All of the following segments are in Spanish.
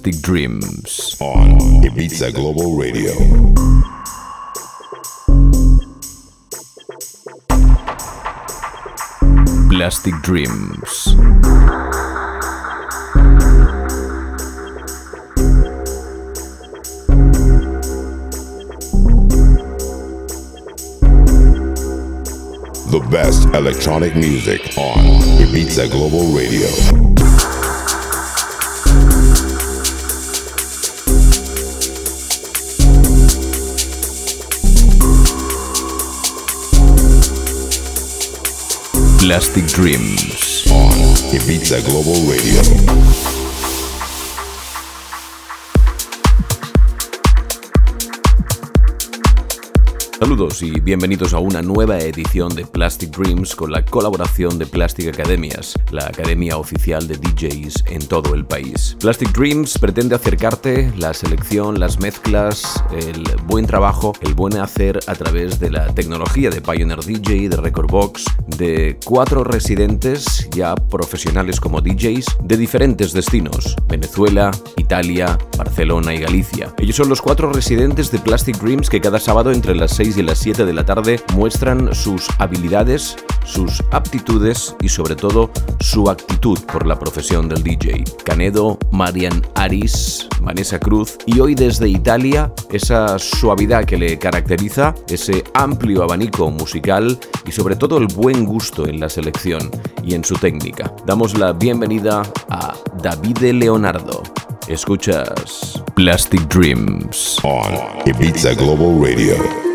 Plastic Dreams on Ibiza Global Radio. Plastic Dreams. The best electronic music on Ibiza Global Radio. Plastic Dreams on Ibiza Global Radio. Y bienvenidos a una nueva edición de Plastic Dreams con la colaboración de Plastic Academias, la academia oficial de DJs en todo el país. Plastic Dreams pretende acercarte la selección, las mezclas, el buen trabajo, el buen hacer a través de la tecnología de Pioneer DJ, de Record Box, de cuatro residentes ya profesionales como DJs de diferentes destinos, Venezuela, Italia, Barcelona y Galicia. Ellos son los cuatro residentes de Plastic Dreams que cada sábado entre las 6 y las 7 de la tarde muestran sus habilidades, sus aptitudes y sobre todo su actitud por la profesión del DJ. Canedo, Marian Aris, Vanessa Cruz y hoy desde Italia esa suavidad que le caracteriza, ese amplio abanico musical y sobre todo el buen gusto en la selección y en su técnica. Damos la bienvenida a Davide Leonardo. Escuchas Plastic Dreams on Ibiza Global Radio.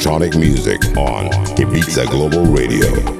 Electronic music on Ibiza Global Radio.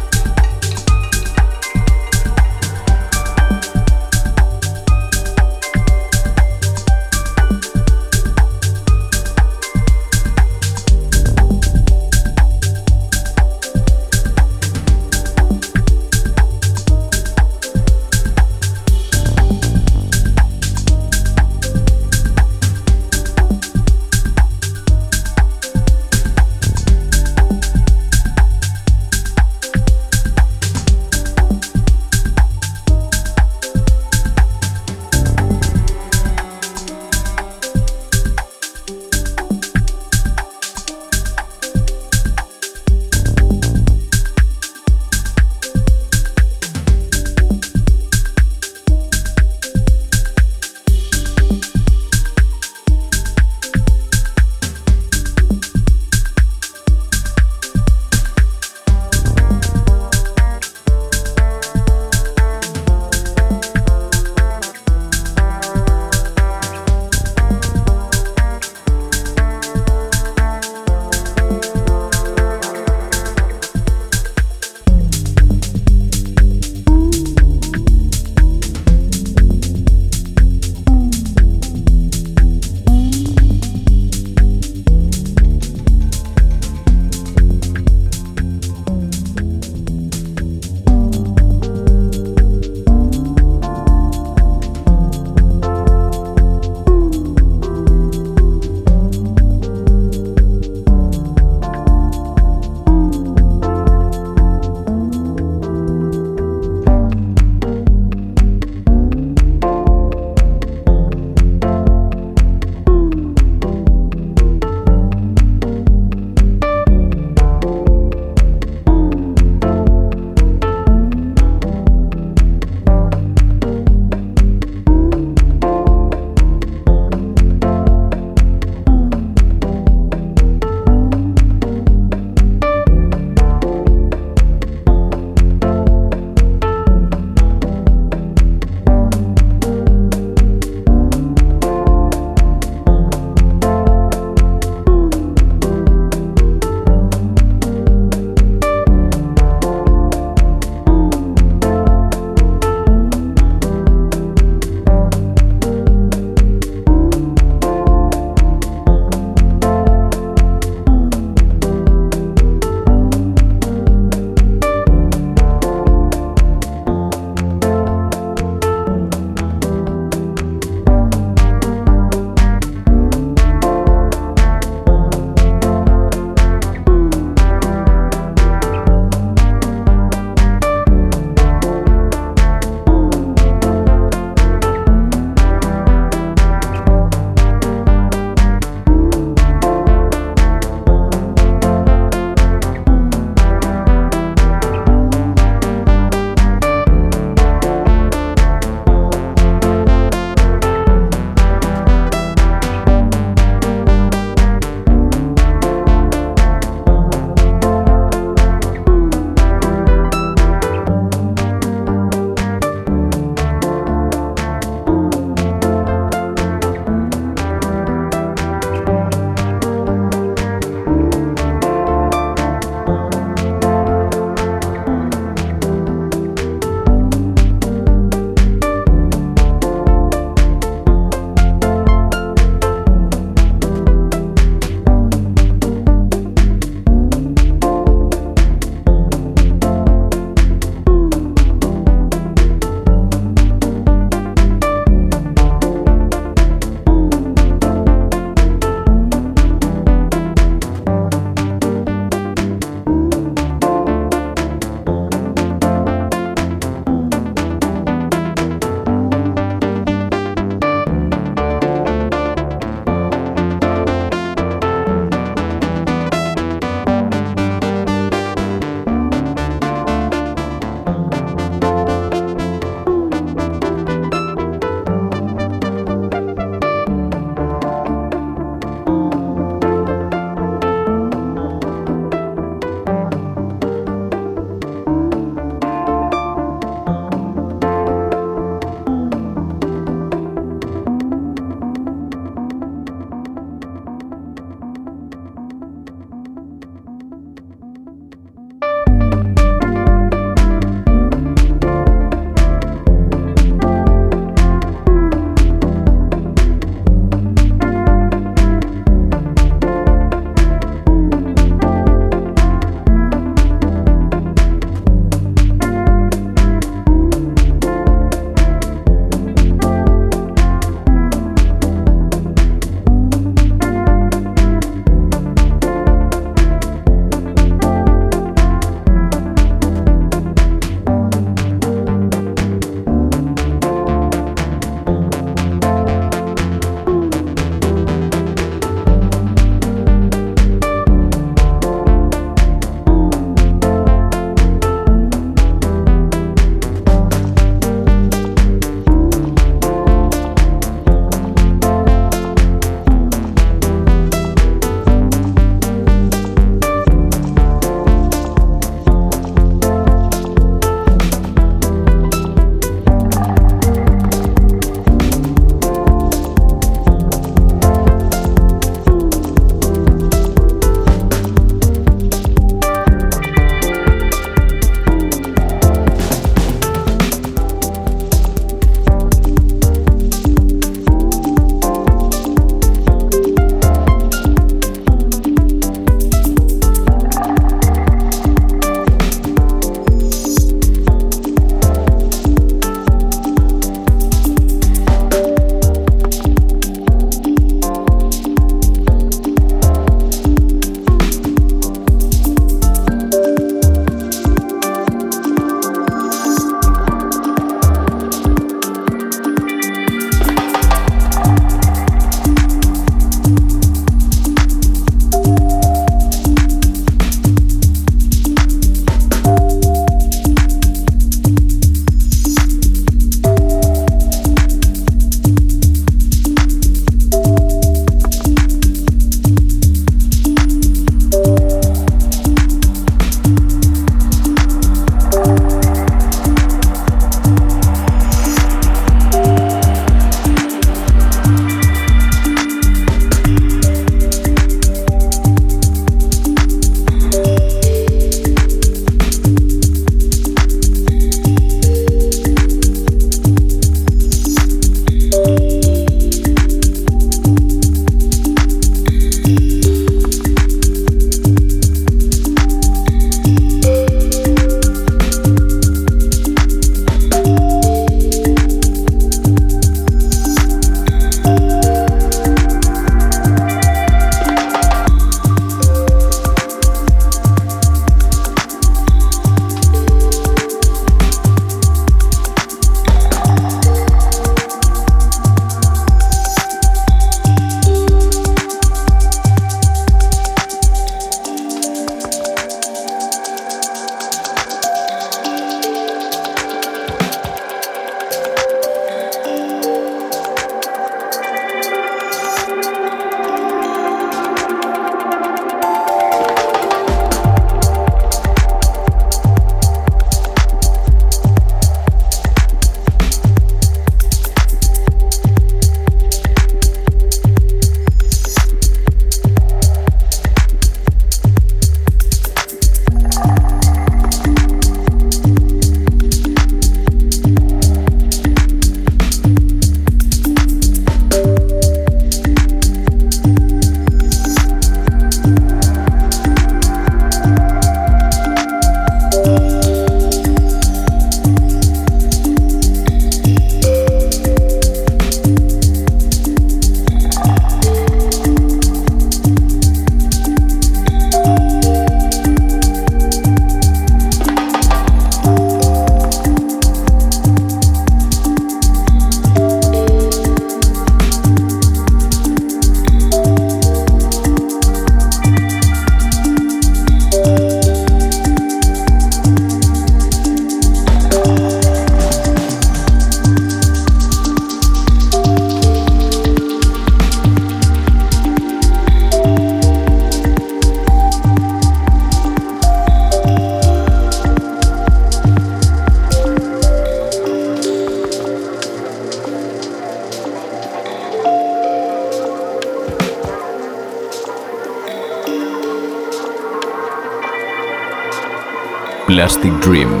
Elastic Dream.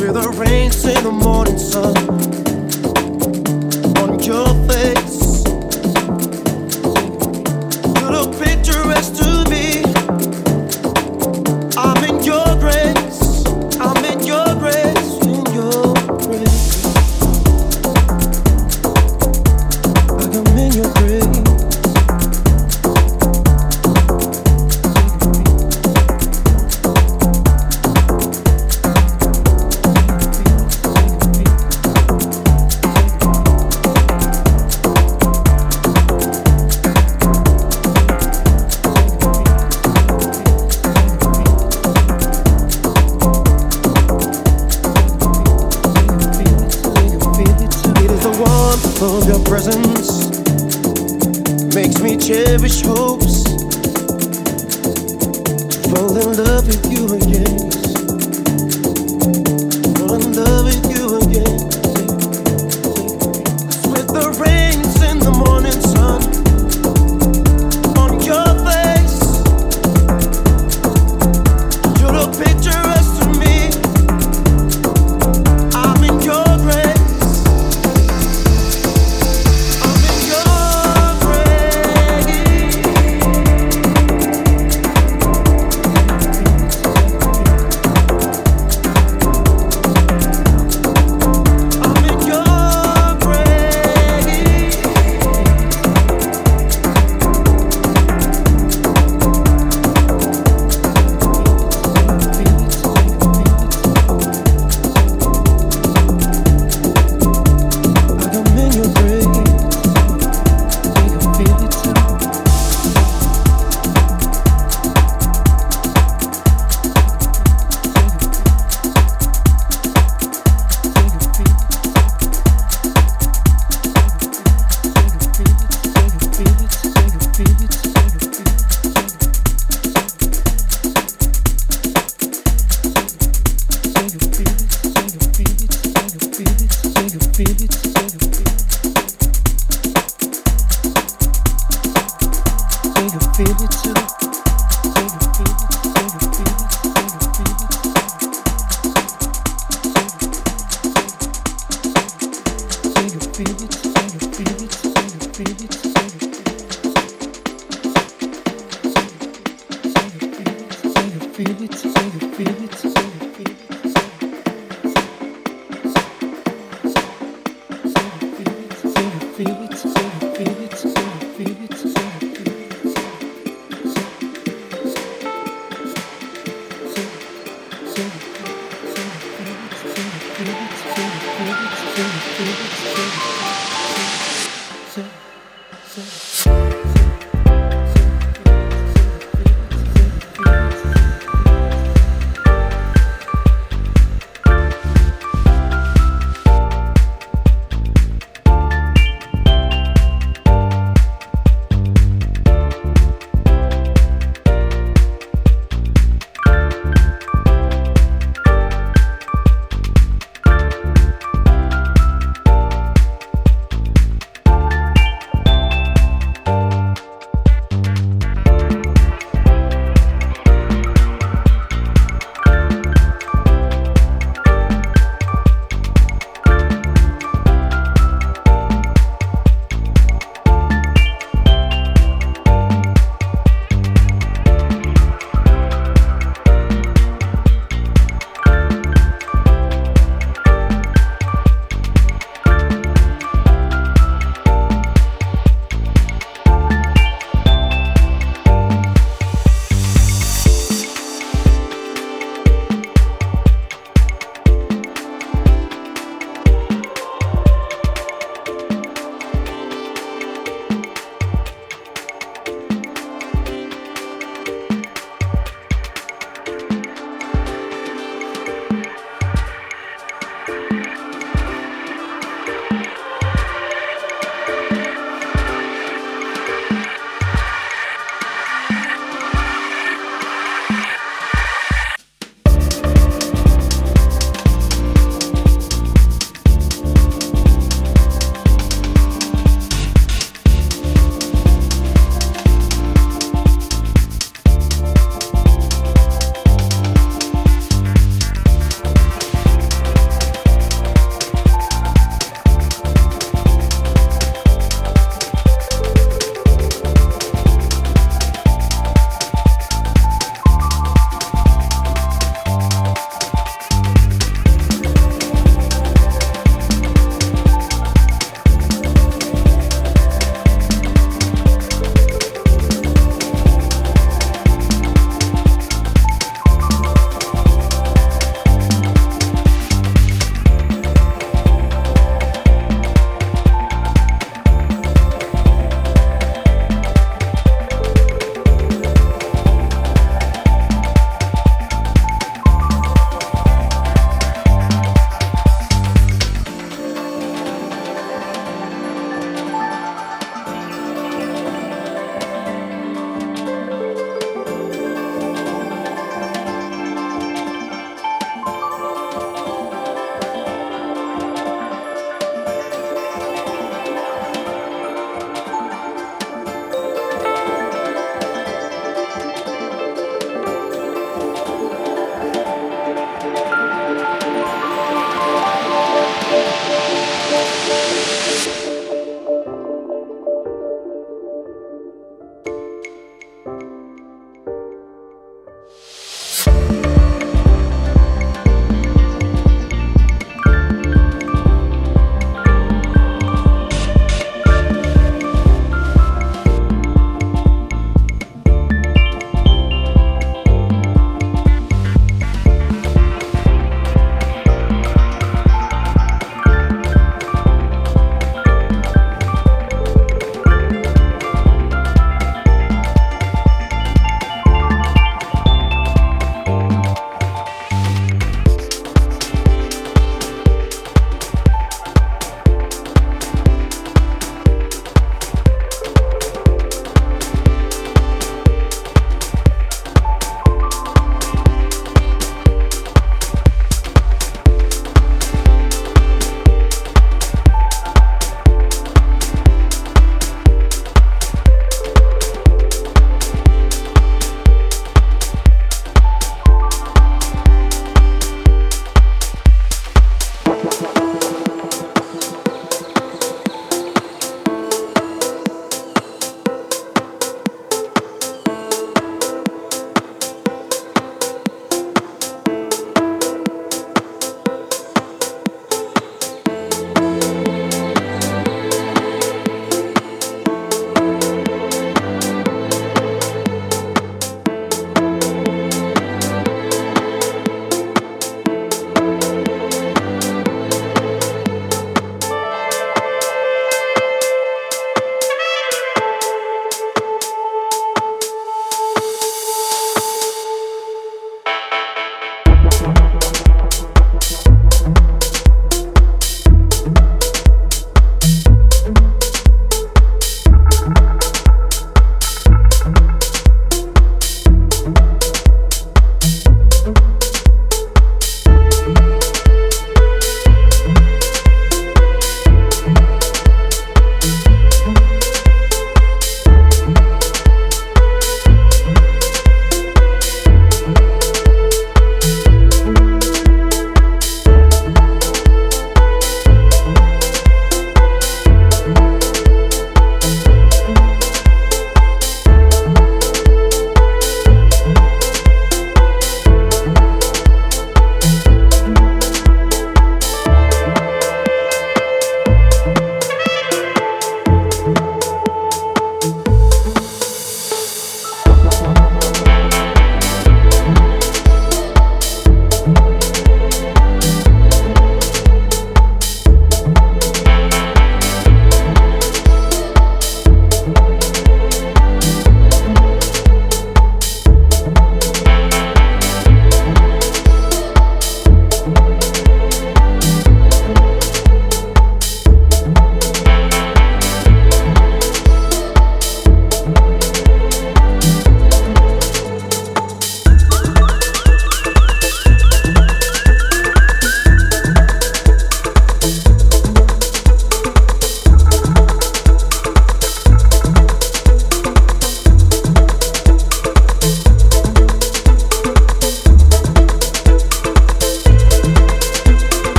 With the rains in the morning sun.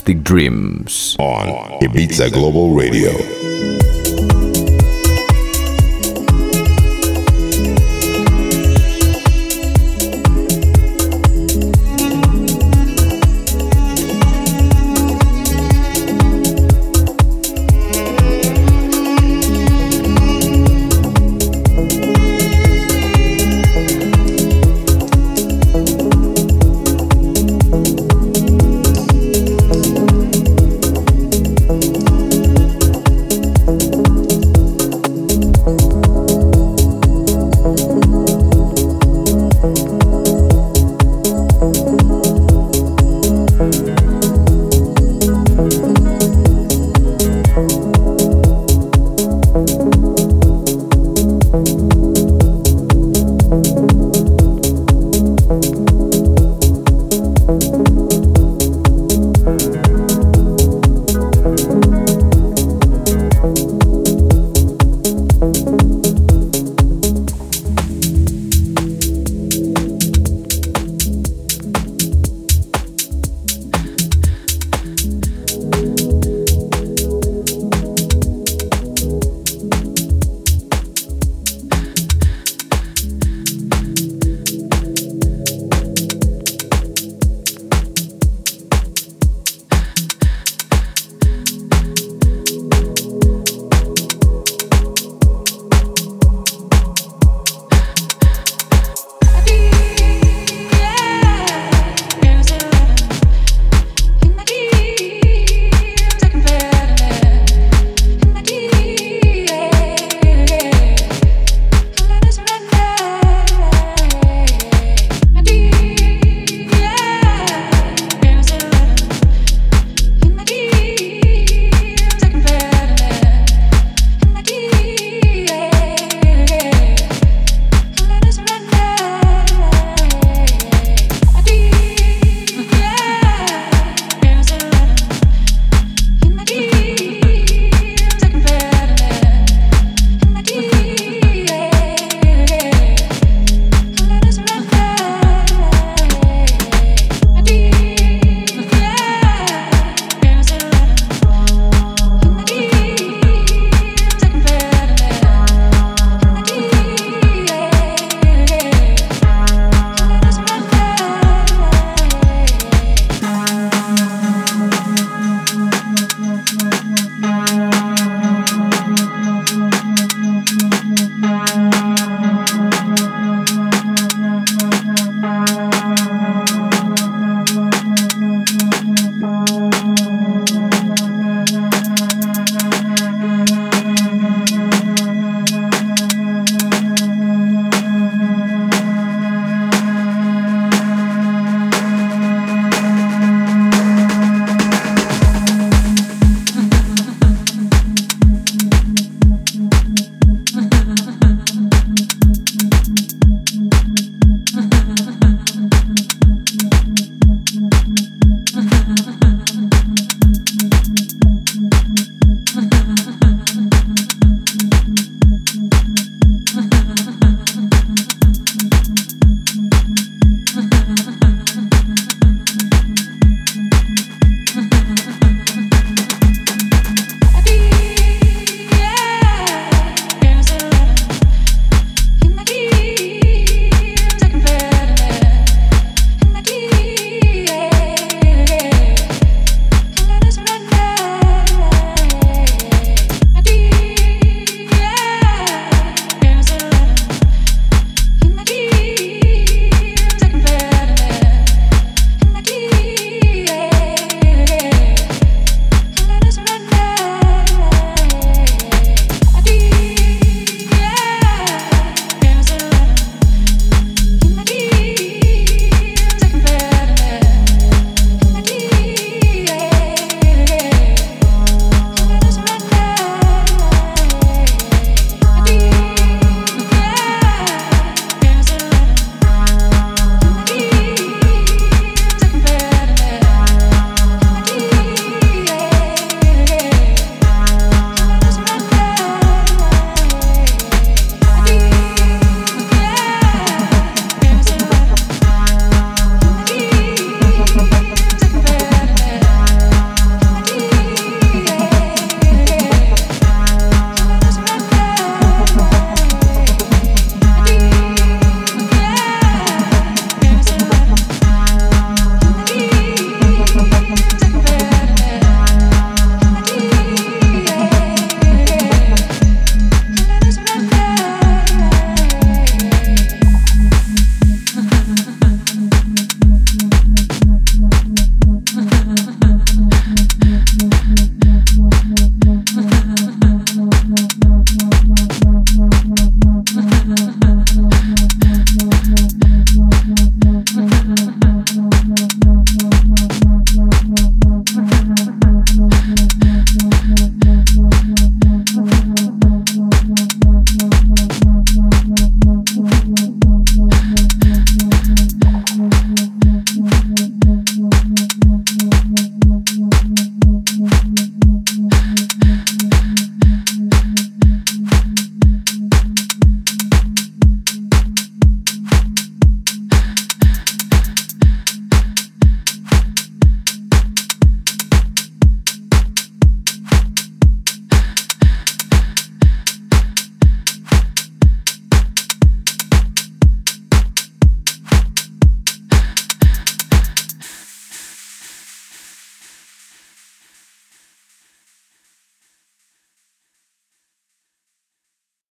Plastic Dreams. On Ibiza Global Radio.